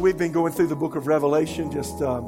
We've been going through the book of Revelation just um,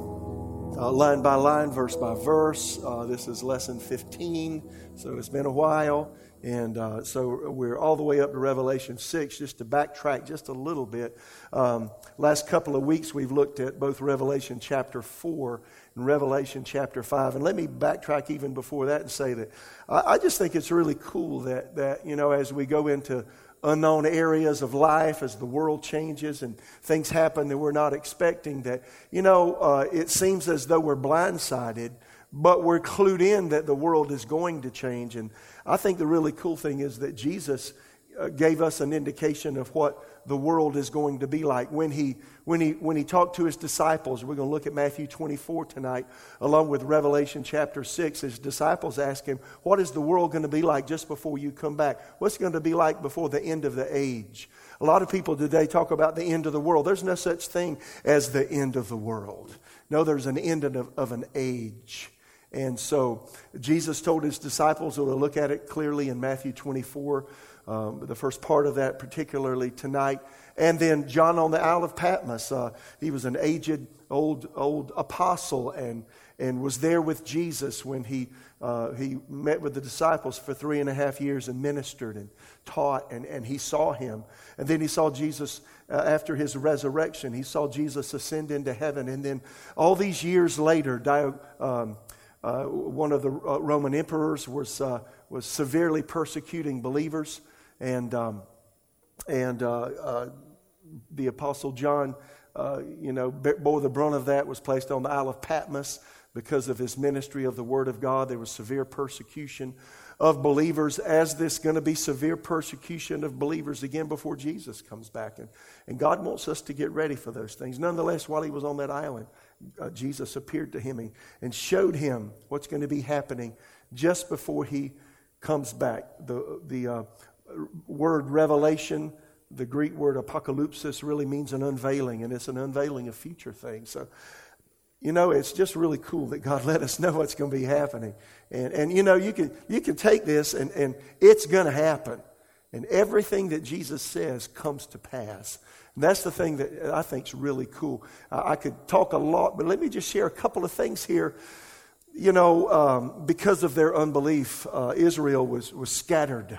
uh, line by line, verse by verse. Uh, this is lesson 15, so it's been a while. And uh, so we're all the way up to Revelation 6, just to backtrack just a little bit. Um, last couple of weeks, we've looked at both Revelation chapter 4 and Revelation chapter 5. And let me backtrack even before that and say that I, I just think it's really cool that, that, you know, as we go into unknown areas of life as the world changes and things happen that we're not expecting that you know uh, it seems as though we're blindsided but we're clued in that the world is going to change. And i think the really cool thing is that jesus Uh, gave us an indication of what the world is going to be like. When he, when he, when he talked to his disciples, we're going to look at Matthew 24 tonight, along with Revelation chapter 6. His disciples asked him, What is the world going to be like just before you come back? What's going to be like before the end of the age? A lot of people today talk about the end of the world. There's no such thing as the end of the world. No, there's an end of, of an age. And so Jesus told his disciples, we'll look at it clearly in Matthew 24 um, the first part of that, particularly tonight. And then John on the Isle of Patmos. Uh, he was an aged old old apostle and and was there with Jesus when he uh, he met with the disciples for three and a half years and ministered and taught and, and he saw him and then he saw Jesus uh, after his resurrection he saw Jesus ascend into heaven and then all these years later um, uh, one of the uh, Roman emperors was uh, was severely persecuting believers and, um, and uh, uh, the Apostle John, uh, you know, bore the brunt of that, was placed on the Isle of Patmos because of his ministry of the Word of God. There was severe persecution of believers, as this going to be severe persecution of believers again before Jesus comes back. And, and God wants us to get ready for those things. Nonetheless, while he was on that island, uh, Jesus appeared to him and showed him what's going to be happening just before he comes back. The, the uh, word revelation, the Greek word apocalypsis, really means an unveiling, and it's an unveiling of future things. So, you know, it's just really cool that God let us know what's going to be happening. And, and you know, you can, you can take this, and, and it's going to happen. And everything that Jesus says comes to pass. And that's the thing that I think is really cool. I, I could talk a lot, but let me just share a couple of things here you know, um, because of their unbelief, uh, Israel was, was scattered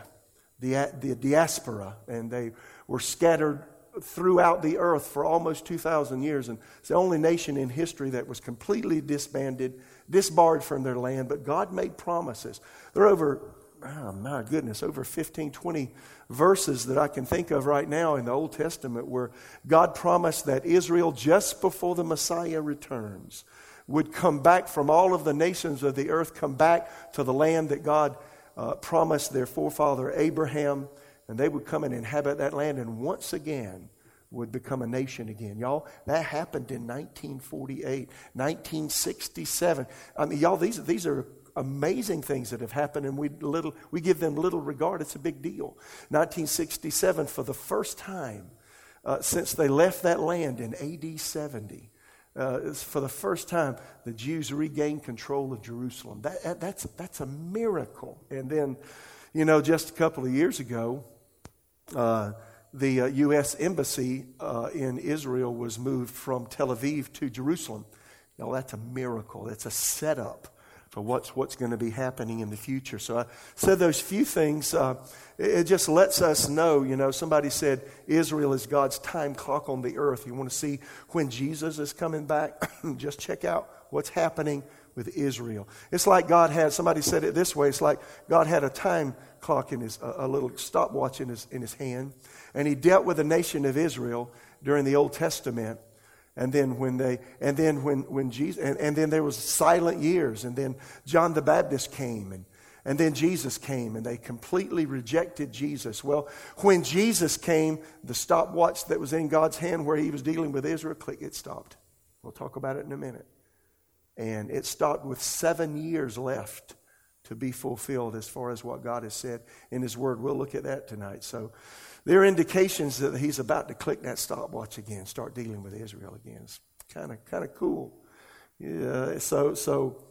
the, the diaspora, and they were scattered throughout the earth for almost 2,000 years. And it's the only nation in history that was completely disbanded, disbarred from their land, but God made promises. There are over, oh my goodness, over 15, 20 verses that I can think of right now in the Old Testament where God promised that Israel, just before the Messiah returns, would come back from all of the nations of the earth, come back to the land that God uh, promised their forefather Abraham, and they would come and inhabit that land and once again would become a nation again. Y'all, that happened in 1948, 1967. I mean, y'all, these, these are amazing things that have happened, and we, little, we give them little regard. It's a big deal. 1967, for the first time uh, since they left that land in AD 70, uh, for the first time, the Jews regained control of Jerusalem. That, that's, that's a miracle. And then, you know, just a couple of years ago, uh, the uh, U.S. Embassy uh, in Israel was moved from Tel Aviv to Jerusalem. Now, that's a miracle. It's a setup for what's, what's going to be happening in the future. So I said those few things. Uh, it, just lets us know, you know, somebody said Israel is God's time clock on the earth. You want to see when Jesus is coming back? just check out what's happening with Israel. It's like God had, somebody said it this way, it's like God had a time clock in his, a, a little stopwatch in his, in his hand, and he dealt with the nation of Israel during the Old Testament and then when they, and then when, when Jesus, and, and then there was silent years, and then John the Baptist came, and, and then Jesus came, and they completely rejected Jesus. Well, when Jesus came, the stopwatch that was in God's hand where he was dealing with Israel, it stopped. We'll talk about it in a minute. And it stopped with seven years left to be fulfilled as far as what God has said in His Word. We'll look at that tonight. So, there are indications that he's about to click that stopwatch again, start dealing with Israel again. It's kind of kind of cool. Yeah, so so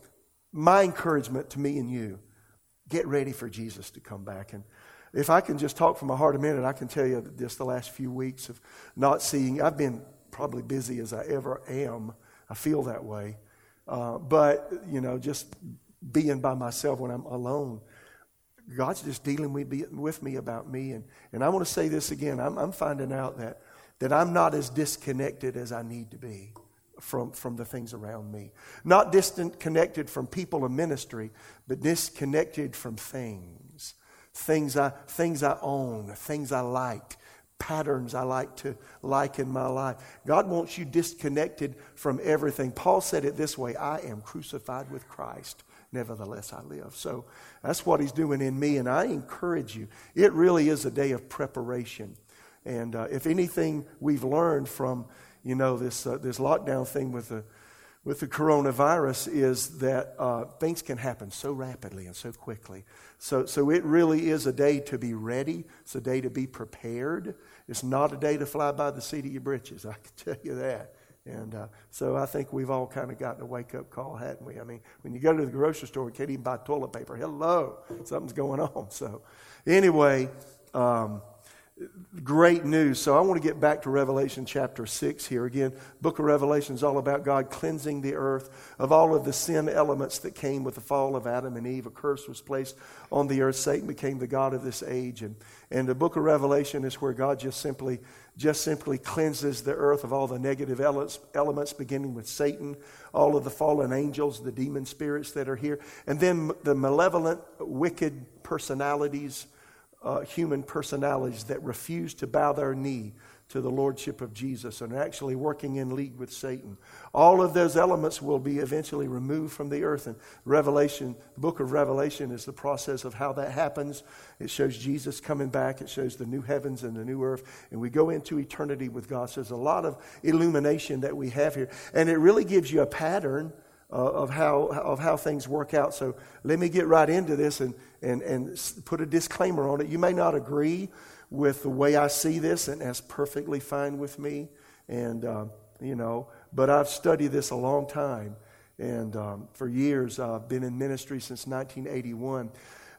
my encouragement to me and you, get ready for Jesus to come back. And if I can just talk from my heart a minute, I can tell you that just the last few weeks of not seeing, I've been probably busy as I ever am. I feel that way. Uh, but, you know, just being by myself when I'm alone, God's just dealing with, me about me. And, and I want to say this again. I'm, I'm finding out that, that I'm not as disconnected as I need to be from, from the things around me. Not distant connected from people and ministry, but disconnected from things. Things I, things I own, things I like, patterns I like to like in my life. God wants you disconnected from everything. Paul said it this way I am crucified with Christ. Nevertheless, I live. So that's what he's doing in me. And I encourage you, it really is a day of preparation. And uh, if anything we've learned from, you know, this, uh, this lockdown thing with the, with the coronavirus is that uh, things can happen so rapidly and so quickly. So, so it really is a day to be ready. It's a day to be prepared. It's not a day to fly by the seat of your britches, I can tell you that. And uh, so I think we've all kind of gotten a wake up call, hadn't we? I mean, when you go to the grocery store, you can't even buy toilet paper. Hello, something's going on. So, anyway, um, great news. So I want to get back to Revelation chapter 6 here. Again, book of Revelation is all about God cleansing the earth of all of the sin elements that came with the fall of Adam and Eve. A curse was placed on the earth. Satan became the God of this age. And, and the book of Revelation is where God just simply, just simply cleanses the earth of all the negative elements, elements, beginning with Satan, all of the fallen angels, the demon spirits that are here, and then the malevolent, wicked personalities uh, human personalities that refuse to bow their knee to the lordship of Jesus and are actually working in league with Satan. All of those elements will be eventually removed from the earth. And Revelation, the book of Revelation, is the process of how that happens. It shows Jesus coming back, it shows the new heavens and the new earth, and we go into eternity with God. So there's a lot of illumination that we have here. And it really gives you a pattern uh, of, how, of how things work out. So let me get right into this and, and, and put a disclaimer on it. You may not agree with the way I see this, and that's perfectly fine with me. And, uh, you know, but I've studied this a long time. And um, for years, I've been in ministry since 1981.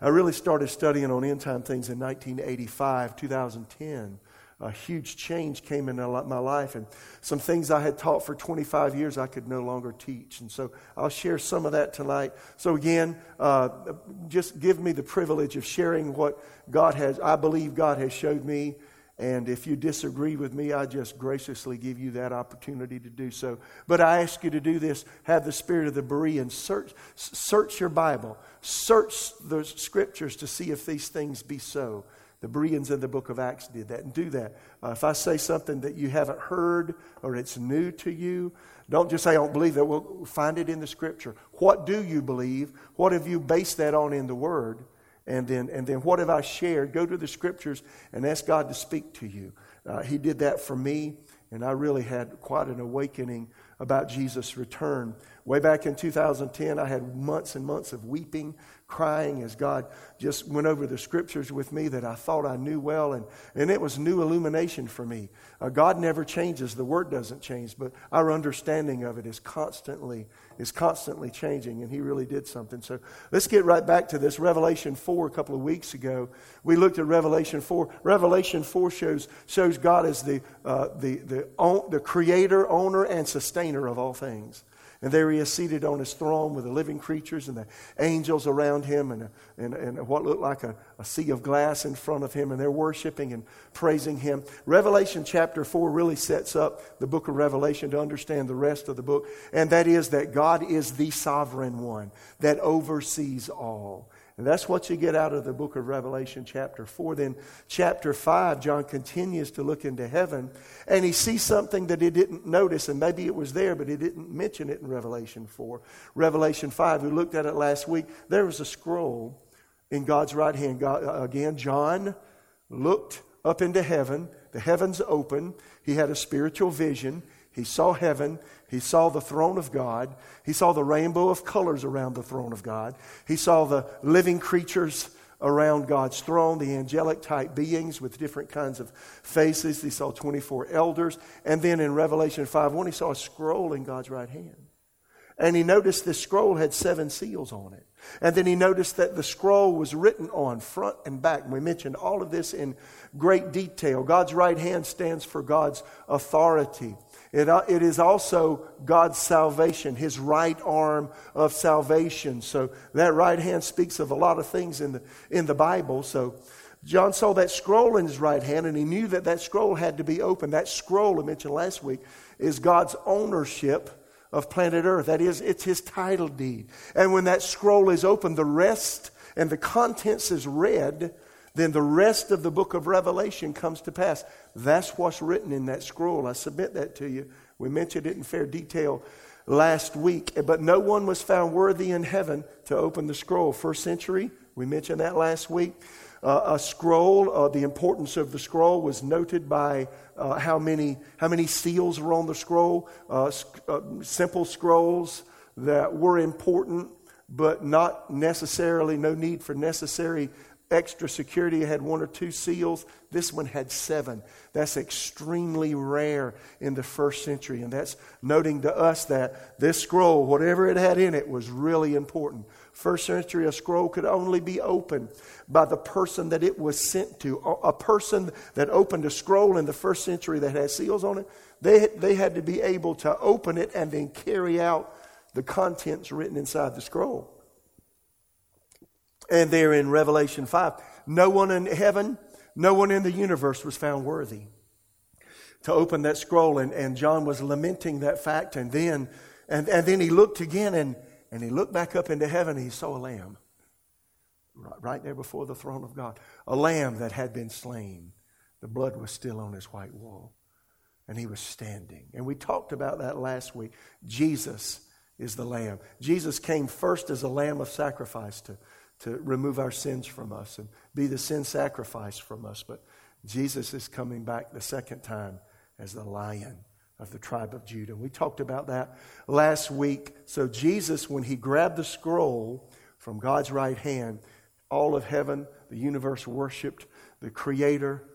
I really started studying on end time things in 1985, 2010 a huge change came in my life, and some things I had taught for 25 years I could no longer teach. And so I'll share some of that tonight. So, again, uh, just give me the privilege of sharing what God has, I believe God has showed me. And if you disagree with me, I just graciously give you that opportunity to do so. But I ask you to do this have the spirit of the Berean. Search, search your Bible, search the scriptures to see if these things be so. The Bereans in the book of Acts did that. And do that. Uh, if I say something that you haven't heard or it's new to you, don't just say, I don't believe that. We'll find it in the scripture. What do you believe? What have you based that on in the word? And then, and then what have I shared? Go to the scriptures and ask God to speak to you. Uh, he did that for me, and I really had quite an awakening about Jesus' return. Way back in 2010, I had months and months of weeping crying as God just went over the scriptures with me that I thought I knew well, and, and it was new illumination for me. Uh, God never changes, the Word doesn't change, but our understanding of it is constantly is constantly changing, and He really did something. So let's get right back to this. Revelation 4, a couple of weeks ago, we looked at Revelation 4. Revelation 4 shows, shows God as the, uh, the, the, the creator, owner, and sustainer of all things. And there he is seated on his throne with the living creatures and the angels around him and, and, and what looked like a, a sea of glass in front of him. And they're worshiping and praising him. Revelation chapter 4 really sets up the book of Revelation to understand the rest of the book. And that is that God is the sovereign one that oversees all. And that's what you get out of the book of Revelation, chapter 4. Then, chapter 5, John continues to look into heaven and he sees something that he didn't notice, and maybe it was there, but he didn't mention it in Revelation 4. Revelation 5, we looked at it last week. There was a scroll in God's right hand. God, uh, again, John looked up into heaven, the heavens open. He had a spiritual vision. He saw heaven. He saw the throne of God. He saw the rainbow of colors around the throne of God. He saw the living creatures around God's throne, the angelic type beings with different kinds of faces. He saw 24 elders. And then in Revelation 5 1, he saw a scroll in God's right hand. And he noticed this scroll had seven seals on it. And then he noticed that the scroll was written on front and back. And We mentioned all of this in great detail. God's right hand stands for God's authority. It, uh, it is also God's salvation, his right arm of salvation. So that right hand speaks of a lot of things in the, in the Bible. So John saw that scroll in his right hand and he knew that that scroll had to be open. That scroll I mentioned last week is God's ownership of planet Earth. That is, it's his title deed. And when that scroll is open, the rest and the contents is read, then the rest of the book of Revelation comes to pass. That's what's written in that scroll. I submit that to you. We mentioned it in fair detail last week, but no one was found worthy in heaven to open the scroll. First century, we mentioned that last week. Uh, a scroll, uh, the importance of the scroll was noted by uh, how, many, how many seals were on the scroll. Uh, uh, simple scrolls that were important, but not necessarily, no need for necessary extra security. It had one or two seals. This one had seven. That's extremely rare in the first century. And that's noting to us that this scroll, whatever it had in it, was really important. First century, a scroll could only be opened by the person that it was sent to. A person that opened a scroll in the first century that had seals on it, they, they had to be able to open it and then carry out the contents written inside the scroll. And there in Revelation 5, no one in heaven, no one in the universe was found worthy to open that scroll. And, and John was lamenting that fact. And then, and, and then he looked again and, and he looked back up into heaven and he saw a lamb right, there before the throne of God. A lamb that had been slain. The blood was still on his white wall. And he was standing. And we talked about that last week. Jesus is the lamb. Jesus came first as a lamb of sacrifice to to remove our sins from us and be the sin sacrifice from us. But Jesus is coming back the second time as the lion of the tribe of Judah. We talked about that last week. So, Jesus, when he grabbed the scroll from God's right hand, all of heaven, the universe worshiped the creator,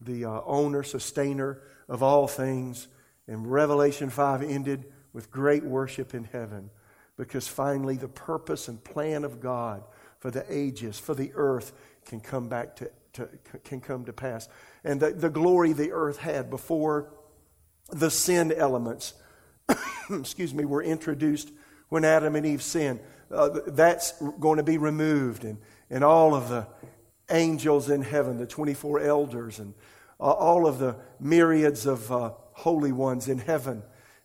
the uh, owner, sustainer of all things. And Revelation 5 ended with great worship in heaven because finally the purpose and plan of God for the ages, for the earth can come back to, to can come to pass. And the, the glory the earth had before the sin elements, excuse me, were introduced when Adam and Eve sinned. Uh, that's going to be removed, and, and all of the angels in heaven, the 24 elders, and uh, all of the myriads of uh, holy ones in heaven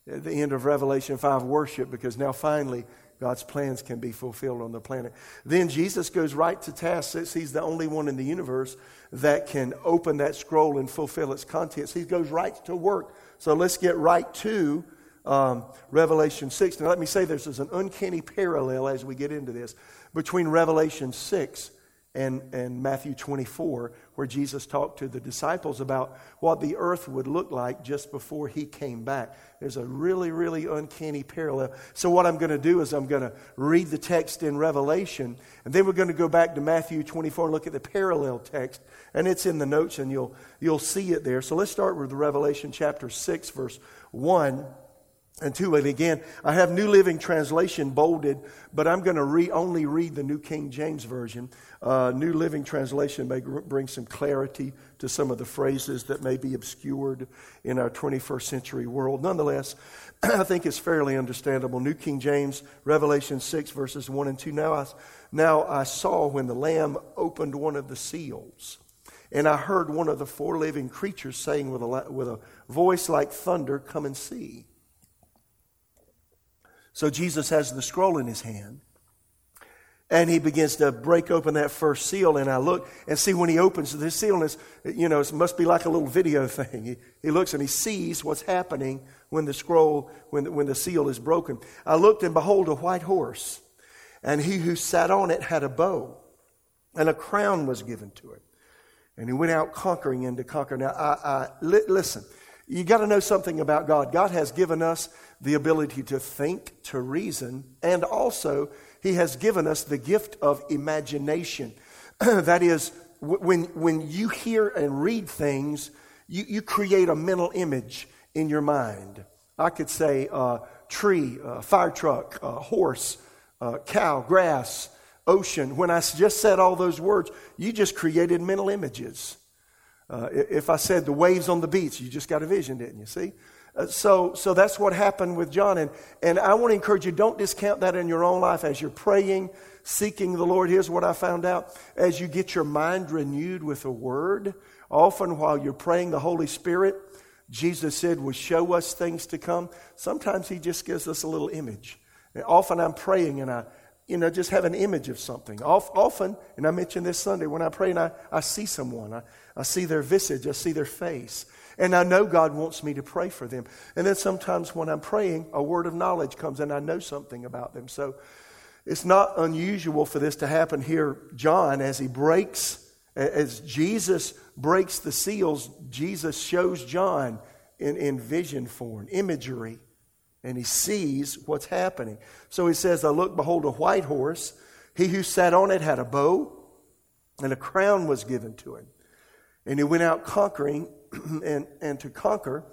at the end of Revelation 5 worship, because now finally God's plans can be fulfilled on the planet. Then Jesus goes right to task since he's the only one in the universe that can open that scroll and fulfill its contents. He goes right to work. So let's get right to um, Revelation 6. Now, let me say this there's an uncanny parallel as we get into this between Revelation 6 and, and Matthew 24, where Jesus talked to the disciples about what the earth would look like just before he came back. There's a really, really uncanny parallel. So, what I'm going to do is I'm going to read the text in Revelation, and then we're going to go back to Matthew 24 and look at the parallel text. And it's in the notes, and you'll, you'll see it there. So, let's start with Revelation chapter 6, verse 1 and two. And again, I have New Living Translation bolded, but I'm going to re- only read the New King James Version. Uh, New Living Translation may gr- bring some clarity to some of the phrases that may be obscured in our 21st century world. Nonetheless, I think it's fairly understandable. New King James, Revelation 6, verses 1 and 2. Now I, now I saw when the Lamb opened one of the seals. And I heard one of the four living creatures saying with a, with a voice like thunder, Come and see. So Jesus has the scroll in his hand. And he begins to break open that first seal, and I look and see when he opens the seal, and it's, you know, it must be like a little video thing. He, he looks and he sees what's happening when the scroll, when the, when the seal is broken. I looked, and behold, a white horse, and he who sat on it had a bow, and a crown was given to it. And he went out conquering and to conquer. Now, I, I li- listen, you got to know something about God. God has given us the ability to think, to reason, and also He has given us the gift of imagination. that is, when, when you hear and read things, you, you create a mental image in your mind. I could say uh, tree, uh, fire truck, uh, horse, uh, cow, grass, ocean, when I just said all those words, you just created mental images. Uh, if I said the waves on the beach, you just got a vision, didn't you? See? Uh, so, so that's what happened with John. And, and I want to encourage you don't discount that in your own life as you're praying, seeking the Lord. Here's what I found out as you get your mind renewed with a word, often while you're praying, the Holy Spirit, Jesus said, will show us things to come. Sometimes He just gives us a little image. And often I'm praying and I, you know, just have an image of something. Often, and I mentioned this Sunday, when I pray and I, I see someone, I, I see their visage, I see their face. And I know God wants me to pray for them. And then sometimes when I'm praying, a word of knowledge comes and I know something about them. So it's not unusual for this to happen here. John, as he breaks, as Jesus breaks the seals, Jesus shows John in, in vision form, imagery, and he sees what's happening. So he says, I look, behold, a white horse. He who sat on it had a bow, and a crown was given to him. And he went out conquering and, and to conquer.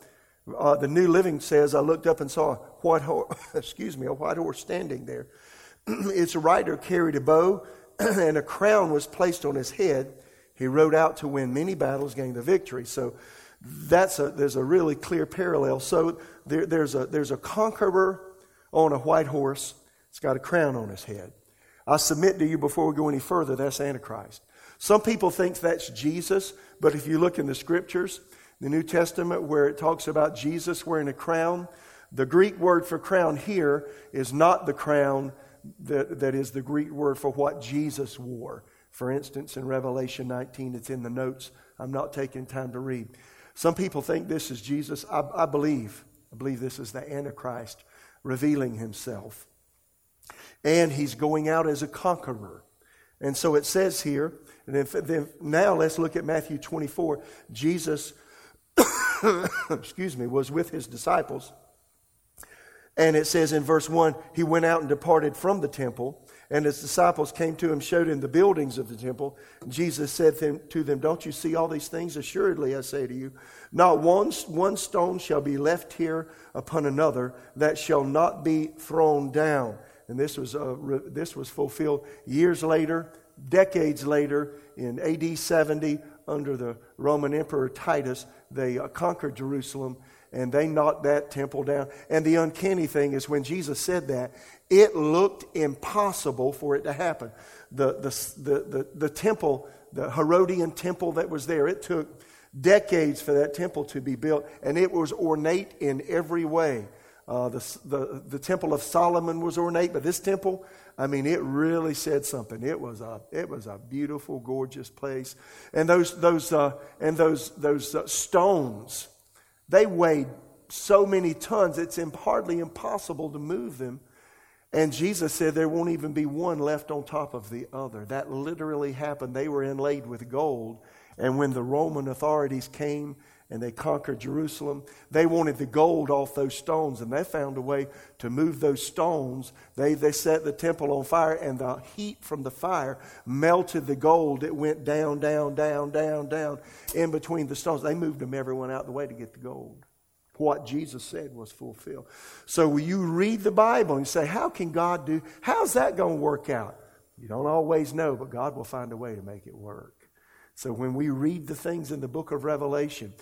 Uh, the New Living says, I looked up and saw a white horse, excuse me, a white horse standing there. its rider carried a bow, and a crown was placed on his head. He rode out to win many battles, gain the victory. So that's a, there's a really clear parallel. So there, there's, a, there's a conqueror on a white horse. It's got a crown on his head. I submit to you before we go any further, that's Antichrist. Some people think that's Jesus, but if you look in the scriptures, the New Testament, where it talks about Jesus wearing a crown, the Greek word for crown here is not the crown that, that is the Greek word for what Jesus wore. For instance, in Revelation 19, it's in the notes. I'm not taking time to read. Some people think this is Jesus. I, I believe. I believe this is the Antichrist revealing himself. And he's going out as a conqueror. And so it says here, and then, then now let's look at Matthew 24. Jesus, excuse me, was with his disciples. And it says in verse 1 he went out and departed from the temple, and his disciples came to him, showed him the buildings of the temple. Jesus said to them, Don't you see all these things? Assuredly, I say to you, not one, one stone shall be left here upon another that shall not be thrown down. And this was, uh, this was fulfilled years later, decades later, in AD 70, under the Roman Emperor Titus. They uh, conquered Jerusalem and they knocked that temple down. And the uncanny thing is when Jesus said that, it looked impossible for it to happen. The, the, the, the, the temple, the Herodian temple that was there, it took decades for that temple to be built, and it was ornate in every way. Uh, the, the, the temple of Solomon was ornate, but this temple, I mean, it really said something. It was a, it was a beautiful, gorgeous place. And those, those, uh, and those, those uh, stones, they weighed so many tons, it's hardly impossible to move them. And Jesus said there won't even be one left on top of the other. That literally happened. They were inlaid with gold. And when the Roman authorities came and they conquered Jerusalem, they wanted the gold off those stones, and they found a way to move those stones. They, they set the temple on fire, and the heat from the fire melted the gold. It went down, down, down, down, down in between the stones. They moved them everyone out the way to get the gold. What Jesus said was fulfilled. So when you read the Bible and say, How can God do? How's that going to work out? You don't always know, but God will find a way to make it work. So when we read the things in the book of Revelation,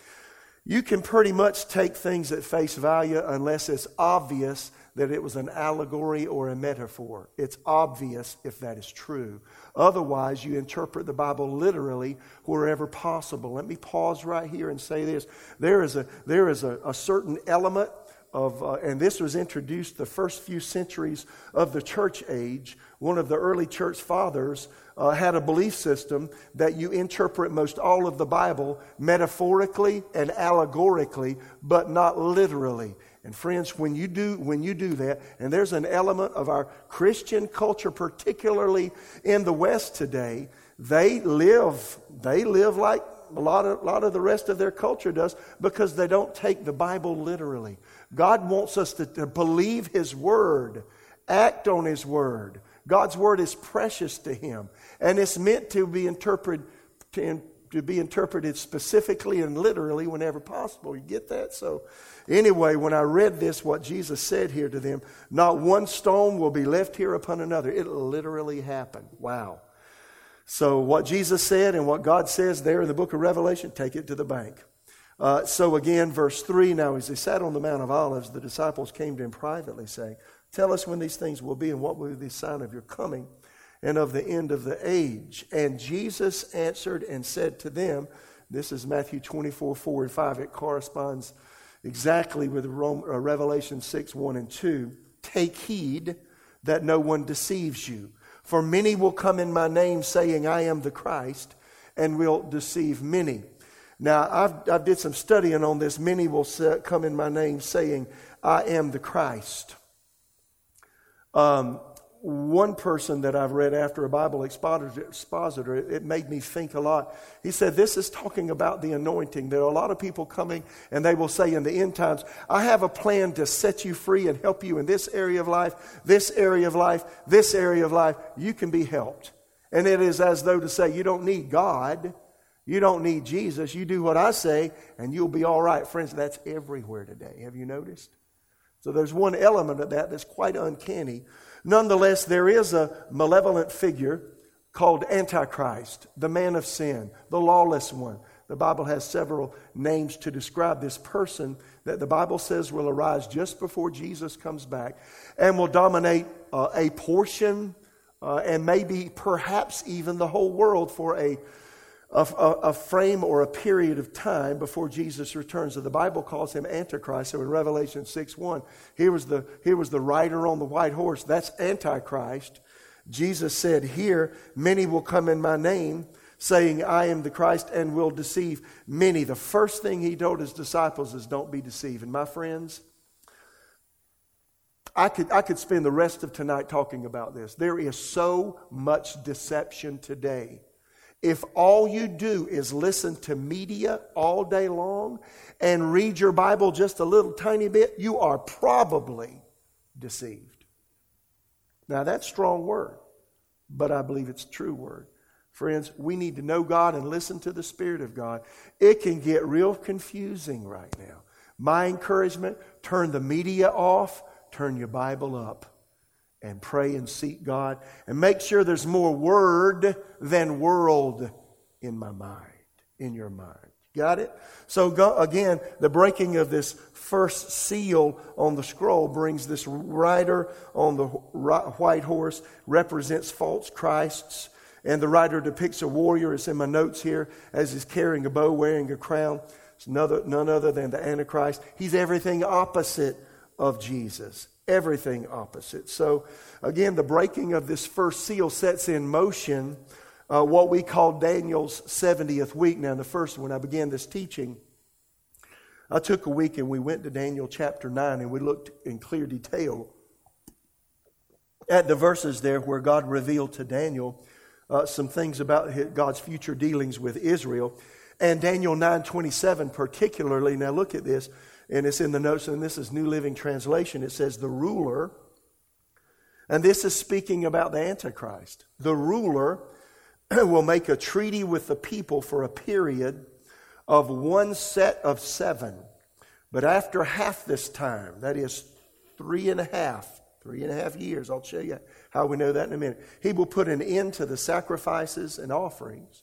you can pretty much take things at face value unless it's obvious that it was an allegory or a metaphor. It's obvious if that is true. Otherwise, you interpret the Bible literally wherever possible. Let me pause right here and say this. There is a, there is a, a certain element of, uh, and this was introduced the first few centuries of the church age. One of the early church fathers uh, had a belief system that you interpret most all of the Bible metaphorically and allegorically, but not literally. And friends, when you do when you do that, and there's an element of our Christian culture, particularly in the West today, they live they live like a lot of, a lot of the rest of their culture does because they don't take the Bible literally. God wants us to, to believe His Word, act on His Word. God's Word is precious to Him, and it's meant to be interpreted, to, to be interpreted specifically and literally whenever possible. You get that? So, anyway, when I read this, what Jesus said here to them, not one stone will be left here upon another. It literally happened. Wow. So, what Jesus said and what God says there in the book of Revelation, take it to the bank. Uh, so, again, verse 3 now, as they sat on the Mount of Olives, the disciples came to him privately, saying, Tell us when these things will be and what will be the sign of your coming and of the end of the age. And Jesus answered and said to them, This is Matthew 24, 4 and 5. It corresponds exactly with uh, Revelation 6, 1 and 2. Take heed that no one deceives you. For many will come in my name saying, I am the Christ, and will deceive many. Now, I've, I've did some studying on this. Many will come in my name saying, I am the Christ. Um, one person that I've read after a Bible expositor, it made me think a lot. He said, This is talking about the anointing. There are a lot of people coming, and they will say in the end times, I have a plan to set you free and help you in this area of life, this area of life, this area of life. You can be helped. And it is as though to say, You don't need God. You don't need Jesus. You do what I say, and you'll be all right. Friends, that's everywhere today. Have you noticed? So there's one element of that that's quite uncanny. Nonetheless, there is a malevolent figure called Antichrist, the man of sin, the lawless one. The Bible has several names to describe this person that the Bible says will arise just before Jesus comes back and will dominate uh, a portion uh, and maybe perhaps even the whole world for a a, a, frame or a period of time before Jesus returns. So the Bible calls him Antichrist. So in Revelation 6 1, here was, the, here was the rider on the white horse. That's Antichrist. Jesus said, Here, many will come in my name, saying, I am the Christ, and will deceive many. The first thing he told his disciples is, Don't be deceived. And my friends, I could, I could spend the rest of tonight talking about this. There is so much deception today if all you do is listen to media all day long and read your Bible just a little tiny bit, you are probably deceived. Now, that's strong word, but I believe it's true word. Friends, we need to know God and listen to the Spirit of God. It can get real confusing right now. My encouragement turn the media off, turn your Bible up and pray and seek God and make sure there's more word than world in my mind, in your mind. Got it? So, go, again, the breaking of this first seal on the scroll brings this rider on the white horse, represents false Christs. And the rider depicts a warrior, it's in my notes here, as he's carrying a bow, wearing a crown. It's none other than the Antichrist. He's everything opposite of Jesus everything opposite. So, again, the breaking of this first seal sets in motion uh, what we call Daniel's 70th week. Now, in the first when I began this teaching, I took a week and we went to Daniel chapter 9 and we looked in clear detail at the verses there where God revealed to Daniel uh, some things about God's future dealings with Israel. And Daniel 9:27 particularly, now look at this and it's in the notes, and this is New Living Translation. It says, The ruler, and this is speaking about the Antichrist. The ruler will make a treaty with the people for a period of one set of seven. But after half this time, that is three and a half, three and a half years, I'll show you how we know that in a minute, he will put an end to the sacrifices and offerings.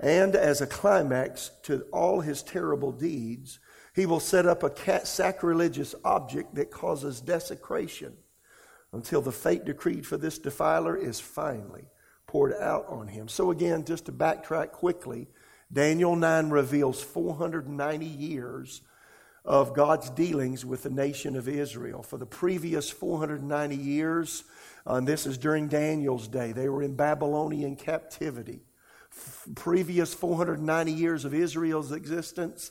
And as a climax to all his terrible deeds, he will set up a sacrilegious object that causes desecration until the fate decreed for this defiler is finally poured out on him. So, again, just to backtrack quickly, Daniel 9 reveals 490 years of God's dealings with the nation of Israel. For the previous 490 years, uh, and this is during Daniel's day, they were in Babylonian captivity. F- previous 490 years of Israel's existence,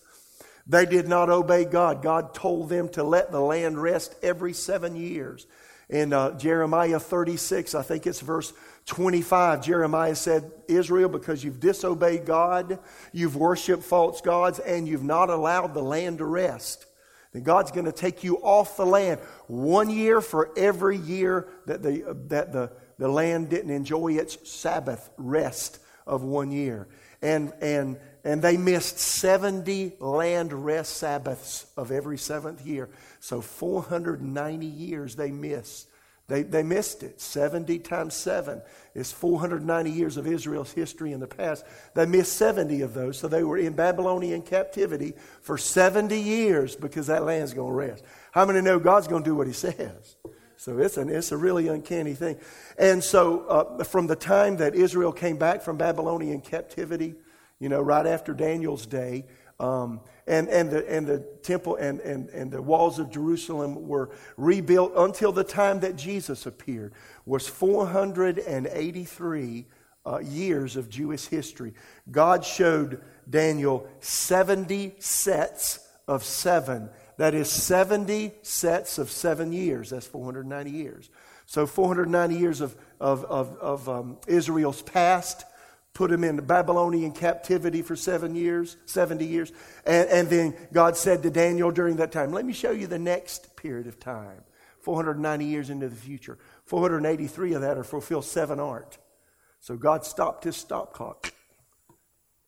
they did not obey God. God told them to let the land rest every seven years. In uh, Jeremiah 36, I think it's verse 25, Jeremiah said, Israel, because you've disobeyed God, you've worshiped false gods, and you've not allowed the land to rest, then God's going to take you off the land one year for every year that, the, that the, the land didn't enjoy its Sabbath rest of one year. And, and, and they missed 70 land rest Sabbaths of every seventh year. So 490 years they missed. They, they missed it. 70 times 7 is 490 years of Israel's history in the past. They missed 70 of those. So they were in Babylonian captivity for 70 years because that land's going to rest. How many know God's going to do what he says? So it's, an, it's a really uncanny thing. And so uh, from the time that Israel came back from Babylonian captivity, you know, right after Daniel's day, um, and, and, the, and the temple and, and, and the walls of Jerusalem were rebuilt until the time that Jesus appeared, was 483 uh, years of Jewish history. God showed Daniel 70 sets of seven that is 70 sets of seven years. That's 490 years. So 490 years of, of, of, of um, Israel's past, put them in Babylonian captivity for seven years, 70 years. And, and then God said to Daniel during that time, let me show you the next period of time. 490 years into the future. 483 of that are fulfilled, seven aren't. So God stopped his stop clock.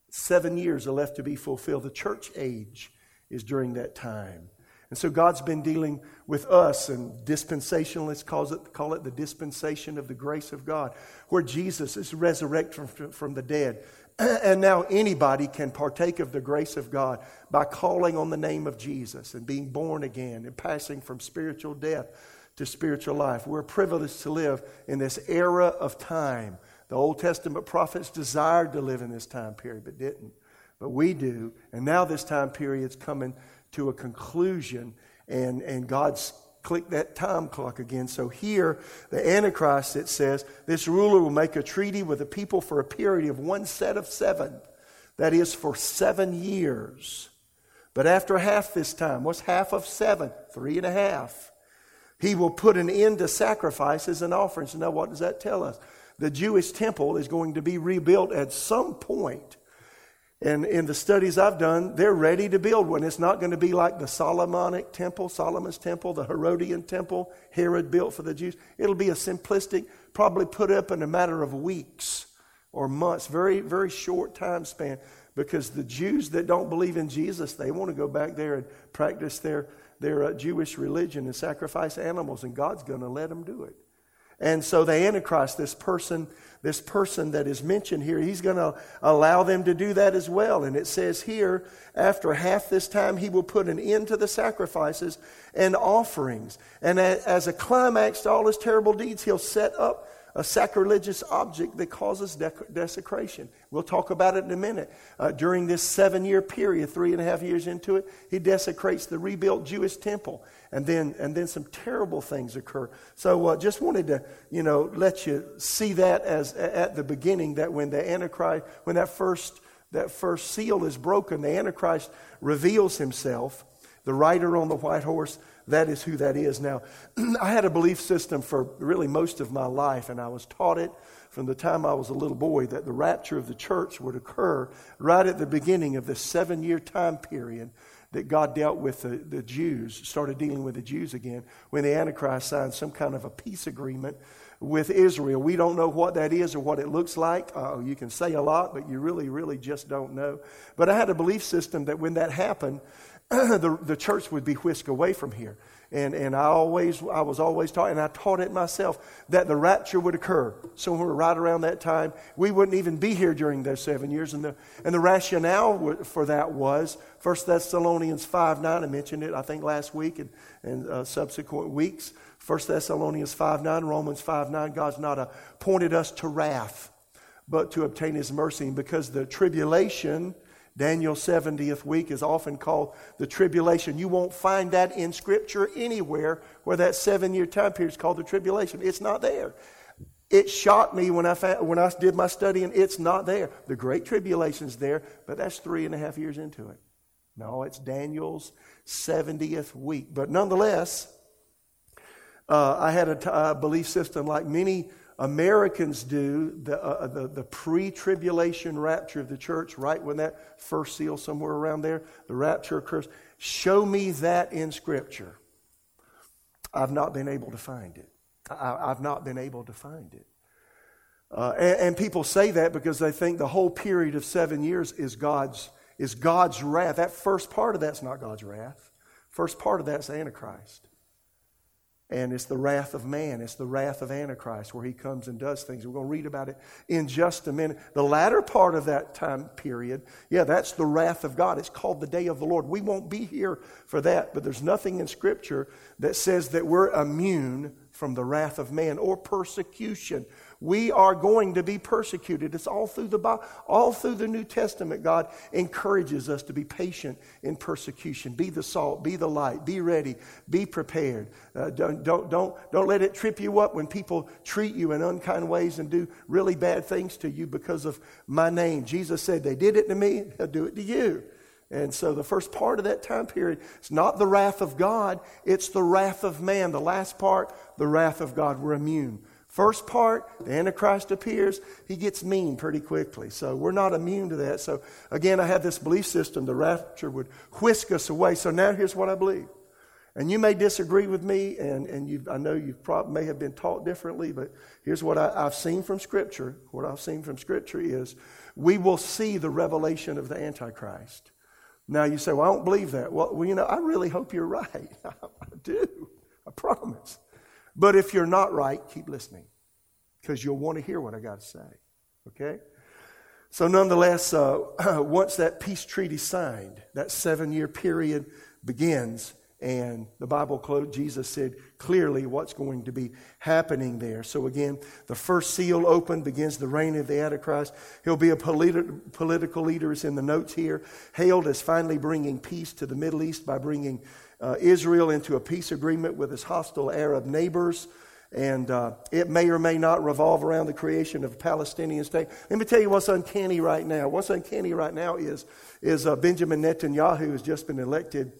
Seven years are left to be fulfilled. The church age is during that time. And so God's been dealing with us, and dispensationalists call it, call it the dispensation of the grace of God, where Jesus is resurrected from, from the dead. And now anybody can partake of the grace of God by calling on the name of Jesus and being born again and passing from spiritual death to spiritual life. We're privileged to live in this era of time. The Old Testament prophets desired to live in this time period, but didn't. But we do. And now this time period's coming to a conclusion, and, and God's clicked that time clock again. So here, the Antichrist, it says, this ruler will make a treaty with the people for a period of one set of seven. That is for seven years. But after half this time, what's half of seven? Three and a half. He will put an end to sacrifices and offerings. Now, what does that tell us? The Jewish temple is going to be rebuilt at some point and in the studies I've done, they're ready to build one. It's not going to be like the Solomonic temple, Solomon's temple, the Herodian temple Herod built for the Jews. It'll be a simplistic, probably put up in a matter of weeks or months, very, very short time span. Because the Jews that don't believe in Jesus, they want to go back there and practice their, their uh, Jewish religion and sacrifice animals, and God's going to let them do it. And so the Antichrist, this person this person that is mentioned here, he's going to allow them to do that as well. And it says here, after half this time, he will put an end to the sacrifices and offerings. And as a climax to all his terrible deeds, he'll set up a sacrilegious object that causes desecration. We'll talk about it in a minute. Uh, during this seven year period, three and a half years into it, he desecrates the rebuilt Jewish temple. And then, and then some terrible things occur. So uh, just wanted to, you know, let you see that as at the beginning that when the Antichrist, when that first, that first seal is broken, the Antichrist reveals himself. The rider on the white horse that is who that is. Now, I had a belief system for really most of my life, and I was taught it from the time I was a little boy that the rapture of the church would occur right at the beginning of this seven year time period that God dealt with the, the Jews, started dealing with the Jews again, when the Antichrist signed some kind of a peace agreement with Israel. We don't know what that is or what it looks like. Uh, you can say a lot, but you really, really just don't know. But I had a belief system that when that happened, the, the church would be whisked away from here. And, and I always, I was always taught, and I taught it myself, that the rapture would occur somewhere right around that time. We wouldn't even be here during those seven years. And the, and the rationale for that was 1 Thessalonians 5 9, I mentioned it, I think, last week and, and uh, subsequent weeks. 1 Thessalonians 5 9, Romans 5 9, God's not appointed us to wrath, but to obtain his mercy. And because the tribulation Daniel's 70th week is often called the tribulation. You won't find that in Scripture anywhere where that seven year time period is called the tribulation. It's not there. It shocked me when I, found, when I did my study, and it's not there. The Great Tribulation's there, but that's three and a half years into it. No, it's Daniel's 70th week. But nonetheless, uh, I had a, belief system like many Americans do the, uh, uh, the, the pre tribulation rapture of the church, right when that first seal, somewhere around there, the rapture occurs. Show me that in Scripture. I've not been able to find it. I, have not been able to find it. Uh, and, and, people say that because they think the whole period of seven years is God's, is God's wrath. That first part of that's not God's wrath. First part of that's Antichrist. And it's the wrath of man. It's the wrath of Antichrist where he comes and does things. We're going to read about it in just a minute. The latter part of that time period, yeah, that's the wrath of God. It's called the day of the Lord. We won't be here for that, but there's nothing in Scripture that says that we're immune from the wrath of man or persecution. We are going to be persecuted. It's all through the Bible, all through the New Testament. God encourages us to be patient in persecution. Be the salt, be the light, be ready, be prepared. Uh, don't, don't, don't, don't let it trip you up when people treat you in unkind ways and do really bad things to you because of my name. Jesus said, They did it to me, they'll do it to you. And so the first part of that time period, it's not the wrath of God, it's the wrath of man. The last part, the wrath of God. We're immune First part, the Antichrist appears, he gets mean pretty quickly. So we're not immune to that. So again, I have this belief system the rapture would whisk us away. So now here's what I believe. And you may disagree with me, and, and I know you may have been taught differently, but here's what I, I've seen from Scripture. What I've seen from Scripture is we will see the revelation of the Antichrist. Now you say, well, I don't believe that. Well, well you know, I really hope you're right. I do. I promise. But if you're not right, keep listening because you'll want to hear what I got to say. Okay? So, nonetheless, uh, once that peace treaty signed, that seven year period begins, and the Bible quote, Jesus said clearly what's going to be happening there. So, again, the first seal opened begins the reign of the Antichrist. He'll be a politi- political leader, it's in the notes here, hailed as finally bringing peace to the Middle East by bringing uh, Israel into a peace agreement with his hostile Arab neighbors. And uh, it may or may not revolve around the creation of a Palestinian state. Let me tell you what's uncanny right now. What's uncanny right now is, is uh, Benjamin Netanyahu has just been elected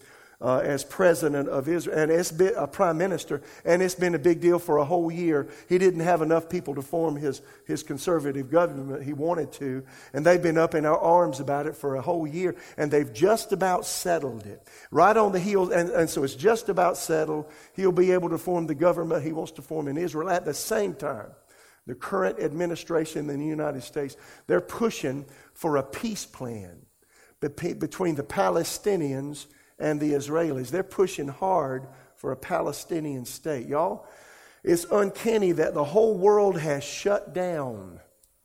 uh, as president of Israel, and been a prime minister, and it's been a big deal for a whole year. He didn't have enough people to form his, his conservative government he wanted to, and they've been up in our arms about it for a whole year, and they've just about settled it. Right on the heels, and, and so it's just about settled. He'll be able to form the government he wants to form in Israel at the same time. The current administration in the United States, they're pushing for a peace plan between the Palestinians and the Israelis. They're pushing hard for a Palestinian state. Y'all, it's uncanny that the whole world has shut down,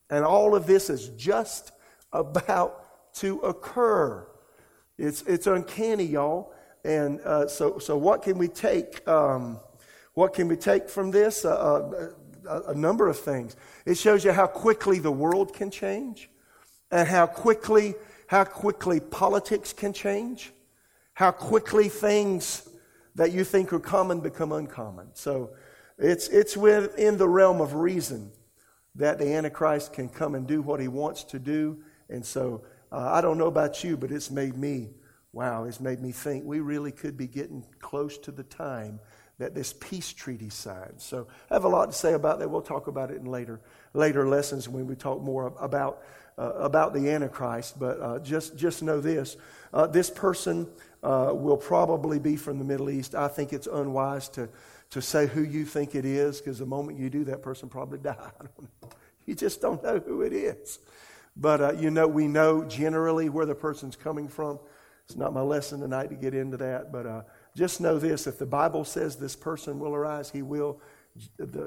and all of this is just about to occur. It's, it's uncanny, y'all. And uh, so, so, what can we take? Um, what can we take from this? Uh, uh, a, a number of things. It shows you how quickly the world can change, and how quickly how quickly politics can change how quickly things that you think are common become uncommon. So it's, it's within the realm of reason that the Antichrist can come and do what he wants to do. And so uh, I don't know about you, but it's made me, wow, it's made me think we really could be getting close to the time that this peace treaty signed. So I have a lot to say about that. We'll talk about it in later, later lessons when we talk more about, uh, about the Antichrist. But uh, just, just know this uh, this person uh, will probably be from the Middle East. I think it's unwise to, to say who you think it is because the moment you do, that person probably died. You just don't know who it is. But uh, you know, we know generally where the person's coming from. It's not my lesson tonight to get into that, but uh, just know this: if the Bible says this person will arise, he will.